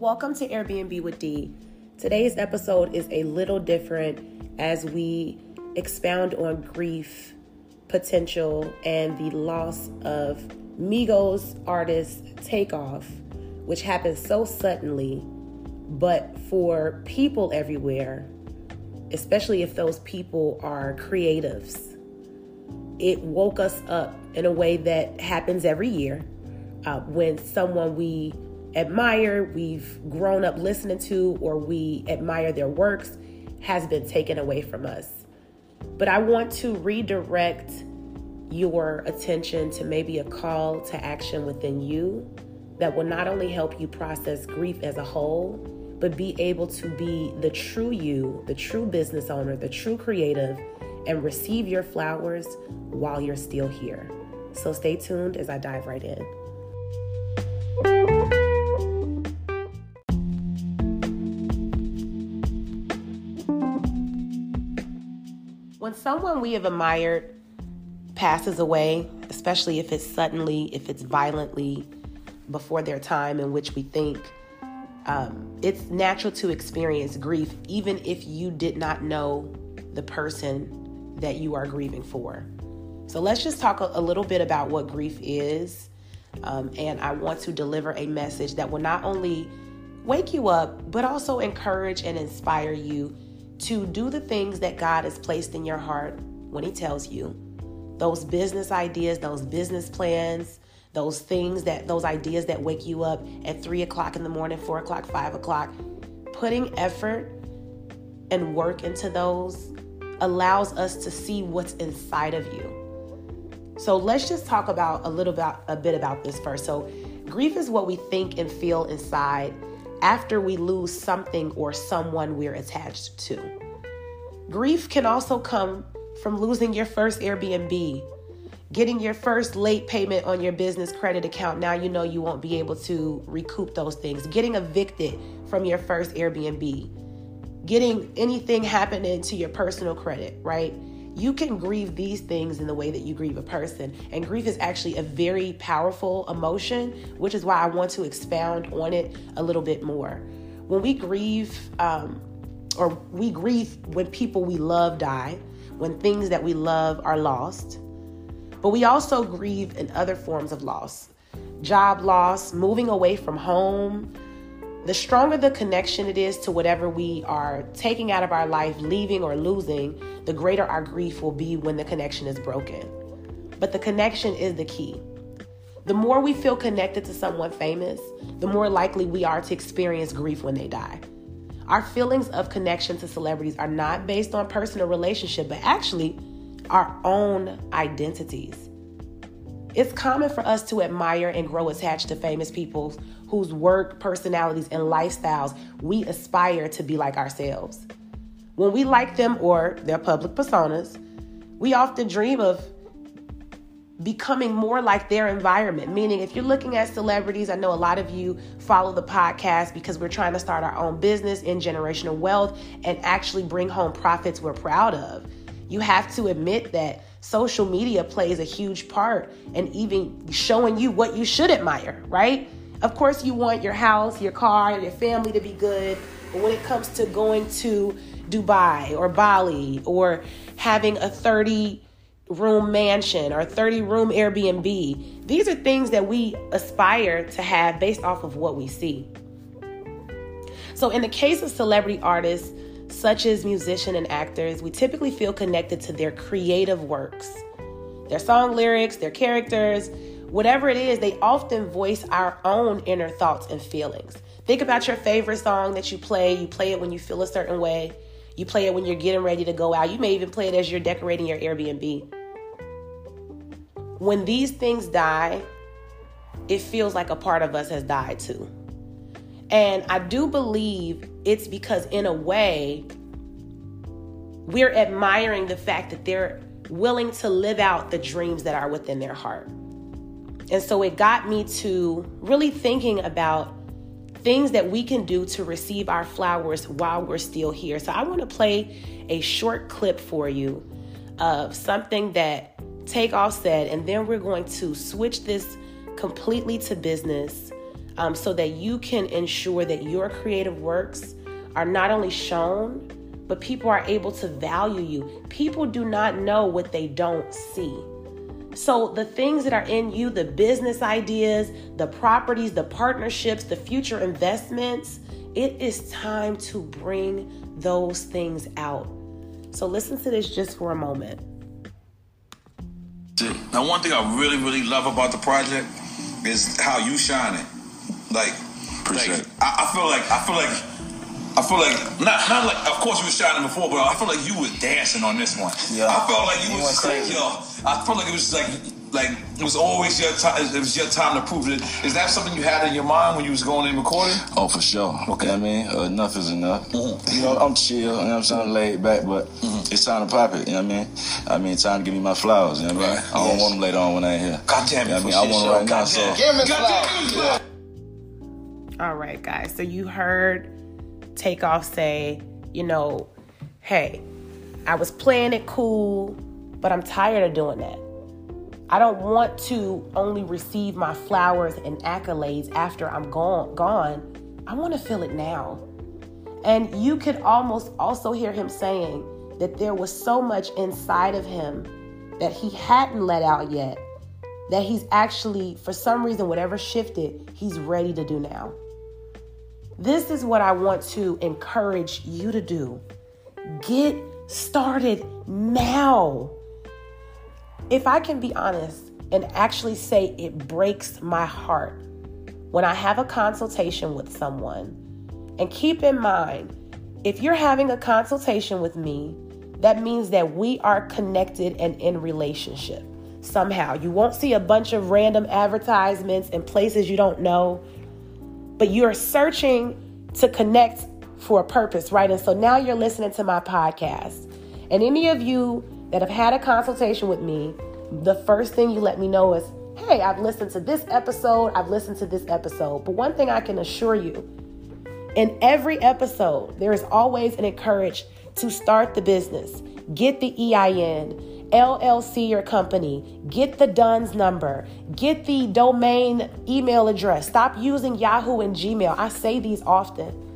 Welcome to Airbnb with D. Today's episode is a little different as we expound on grief, potential, and the loss of Migos artist Takeoff, which happened so suddenly, but for people everywhere, especially if those people are creatives, it woke us up in a way that happens every year uh, when someone we admire, we've grown up listening to, or we admire their works has been taken away from us. But I want to redirect your attention to maybe a call to action within you that will not only help you process grief as a whole, but be able to be the true you, the true business owner, the true creative, and receive your flowers while you're still here. So stay tuned as I dive right in. Someone we have admired passes away, especially if it's suddenly, if it's violently before their time in which we think, um, it's natural to experience grief, even if you did not know the person that you are grieving for. So let's just talk a, a little bit about what grief is. Um, and I want to deliver a message that will not only wake you up, but also encourage and inspire you to do the things that God has placed in your heart when He tells you. Those business ideas, those business plans, those things that, those ideas that wake you up at three o'clock in the morning, four o'clock, five o'clock, putting effort and work into those allows us to see what's inside of you. So let's just talk about a little a bit about this first. So grief is what we think and feel inside after we lose something or someone we're attached to. Grief can also come from losing your first Airbnb, getting your first late payment on your business credit account. Now you know you won't be able to recoup those things, getting evicted from your first Airbnb, getting anything happening to your personal credit, right? You can grieve these things in the way that you grieve a person. And grief is actually a very powerful emotion, which is why I want to expound on it a little bit more. When we grieve, um, or we grieve when people we love die, when things that we love are lost, but we also grieve in other forms of loss job loss, moving away from home. The stronger the connection it is to whatever we are taking out of our life, leaving or losing, the greater our grief will be when the connection is broken. But the connection is the key. The more we feel connected to someone famous, the more likely we are to experience grief when they die. Our feelings of connection to celebrities are not based on personal relationship, but actually our own identities. It's common for us to admire and grow attached to famous people whose work, personalities, and lifestyles we aspire to be like ourselves. When we like them or their public personas, we often dream of becoming more like their environment. Meaning, if you're looking at celebrities, I know a lot of you follow the podcast because we're trying to start our own business in generational wealth and actually bring home profits we're proud of. You have to admit that social media plays a huge part in even showing you what you should admire, right? Of course, you want your house, your car, your family to be good, but when it comes to going to Dubai or Bali or having a 30 room mansion or 30 room Airbnb. These are things that we aspire to have based off of what we see. So, in the case of celebrity artists, such as musicians and actors, we typically feel connected to their creative works, their song lyrics, their characters, whatever it is, they often voice our own inner thoughts and feelings. Think about your favorite song that you play. You play it when you feel a certain way. You play it when you're getting ready to go out. You may even play it as you're decorating your Airbnb. When these things die, it feels like a part of us has died too. And I do believe it's because, in a way, we're admiring the fact that they're willing to live out the dreams that are within their heart. And so it got me to really thinking about things that we can do to receive our flowers while we're still here. So I want to play a short clip for you of something that Takeoff said, and then we're going to switch this completely to business. Um, so that you can ensure that your creative works are not only shown, but people are able to value you. People do not know what they don't see. So, the things that are in you, the business ideas, the properties, the partnerships, the future investments, it is time to bring those things out. So, listen to this just for a moment. Now, one thing I really, really love about the project is how you shine it. Like, like I, I feel like I feel like I feel like not not like of course you were shining before, but I feel like you were dancing on this one. Yeah. I felt like you, you was like, yo, I felt like it was like like it was always your time. It was your time to prove it. Is that something you had in your mind when you was going in recording? Oh, for sure. Okay, you know I mean, uh, enough is enough. Mm-hmm. You know, I'm chill. You know, what I'm saying laid back, but mm-hmm. it's time to pop it. You know what I mean? I mean, time to give me my flowers. You know what I mean? Right. I don't yes. want them later on when I ain't here. God damn it! You know I mean, I want them right God now. So give me flowers. All right, guys. So you heard Takeoff say, you know, hey, I was playing it cool, but I'm tired of doing that. I don't want to only receive my flowers and accolades after I'm gone gone. I want to feel it now. And you could almost also hear him saying that there was so much inside of him that he hadn't let out yet that he's actually for some reason whatever shifted, he's ready to do now. This is what I want to encourage you to do. Get started now. If I can be honest and actually say it breaks my heart when I have a consultation with someone, and keep in mind, if you're having a consultation with me, that means that we are connected and in relationship somehow. You won't see a bunch of random advertisements in places you don't know but you're searching to connect for a purpose, right? And so now you're listening to my podcast. And any of you that have had a consultation with me, the first thing you let me know is, hey, I've listened to this episode, I've listened to this episode. But one thing I can assure you, in every episode, there is always an encourage to start the business, get the EIN, LLC your company, get the DUNS number, get the domain email address. Stop using Yahoo and Gmail. I say these often.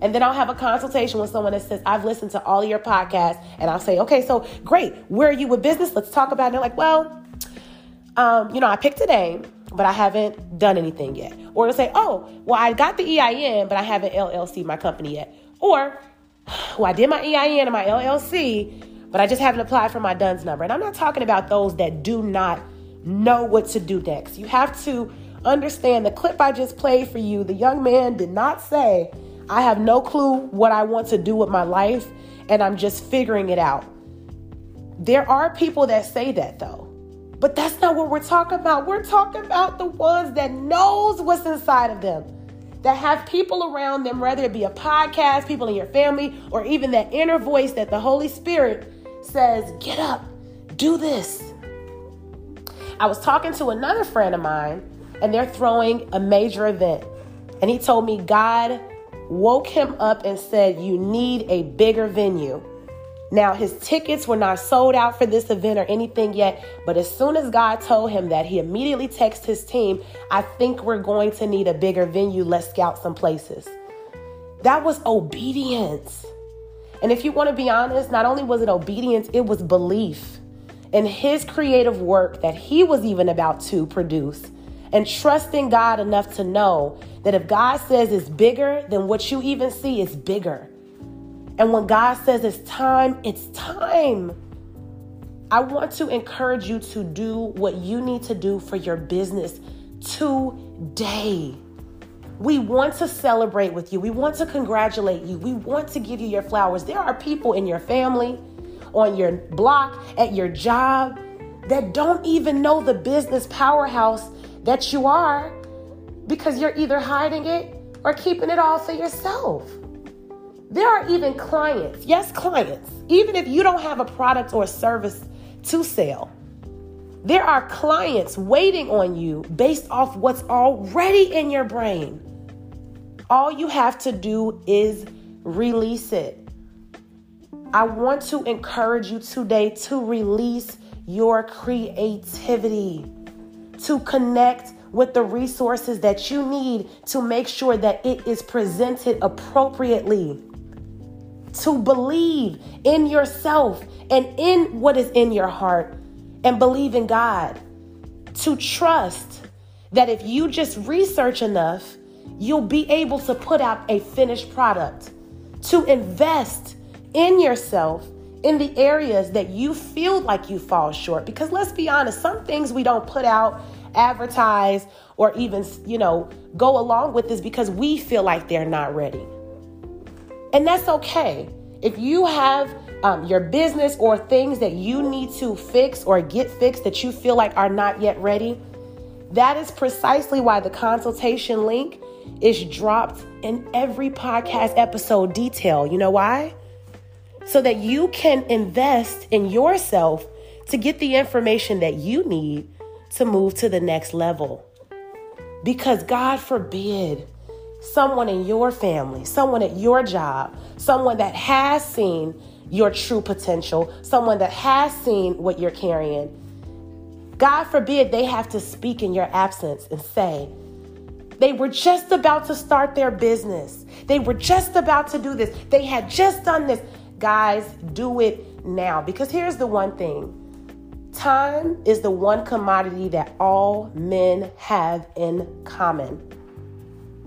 And then I'll have a consultation with someone that says, I've listened to all your podcasts. And I'll say, okay, so great. Where are you with business? Let's talk about it. And they're like, well, um, you know, I picked a name, but I haven't done anything yet. Or to say, oh, well, I got the EIN, but I haven't LLC my company yet. Or, well, I did my EIN and my LLC, but I just haven't applied for my DUNS number. And I'm not talking about those that do not know what to do next. You have to understand the clip I just played for you. The young man did not say, I have no clue what I want to do with my life and I'm just figuring it out. There are people that say that though. But that's not what we're talking about. We're talking about the ones that knows what's inside of them. That have people around them, whether it be a podcast, people in your family, or even that inner voice that the Holy Spirit says, Get up, do this. I was talking to another friend of mine, and they're throwing a major event. And he told me God woke him up and said, You need a bigger venue. Now, his tickets were not sold out for this event or anything yet, but as soon as God told him that, he immediately texted his team, I think we're going to need a bigger venue. Let's scout some places. That was obedience. And if you want to be honest, not only was it obedience, it was belief in his creative work that he was even about to produce and trusting God enough to know that if God says it's bigger than what you even see, it's bigger. And when God says it's time, it's time. I want to encourage you to do what you need to do for your business today. We want to celebrate with you. We want to congratulate you. We want to give you your flowers. There are people in your family, on your block, at your job that don't even know the business powerhouse that you are because you're either hiding it or keeping it all for yourself. There are even clients, yes, clients, even if you don't have a product or a service to sell, there are clients waiting on you based off what's already in your brain. All you have to do is release it. I want to encourage you today to release your creativity, to connect with the resources that you need to make sure that it is presented appropriately. To believe in yourself and in what is in your heart and believe in God. To trust that if you just research enough, you'll be able to put out a finished product. To invest in yourself in the areas that you feel like you fall short. Because let's be honest, some things we don't put out, advertise, or even, you know, go along with is because we feel like they're not ready. And that's okay. If you have um, your business or things that you need to fix or get fixed that you feel like are not yet ready, that is precisely why the consultation link is dropped in every podcast episode detail. You know why? so that you can invest in yourself to get the information that you need to move to the next level. Because God forbid someone in your family, someone at your job, someone that has seen your true potential, someone that has seen what you're carrying, God forbid they have to speak in your absence and say, they were just about to start their business. They were just about to do this. They had just done this. Guys, do it now. Because here's the one thing time is the one commodity that all men have in common.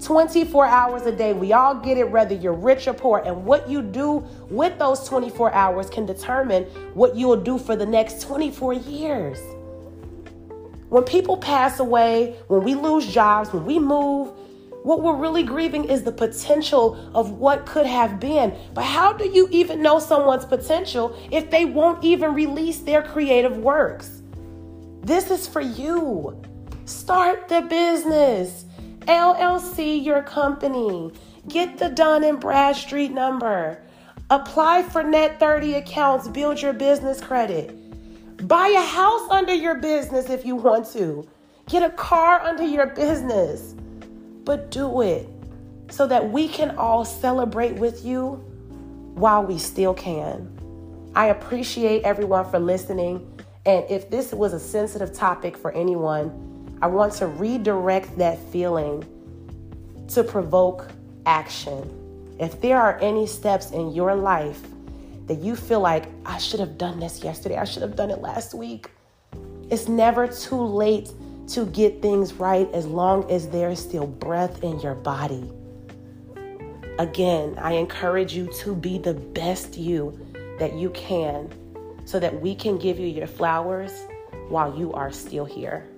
24 hours a day. We all get it, whether you're rich or poor. And what you do with those 24 hours can determine what you will do for the next 24 years. When people pass away, when we lose jobs, when we move, what we're really grieving is the potential of what could have been. But how do you even know someone's potential if they won't even release their creative works? This is for you. Start the business. LLC your company. Get the Dun and Bradstreet number. Apply for net 30 accounts, build your business credit. Buy a house under your business if you want to. Get a car under your business but do it so that we can all celebrate with you while we still can. I appreciate everyone for listening. And if this was a sensitive topic for anyone, I want to redirect that feeling to provoke action. If there are any steps in your life that you feel like, I should have done this yesterday, I should have done it last week, it's never too late to get things right as long as there is still breath in your body. Again, I encourage you to be the best you that you can so that we can give you your flowers while you are still here.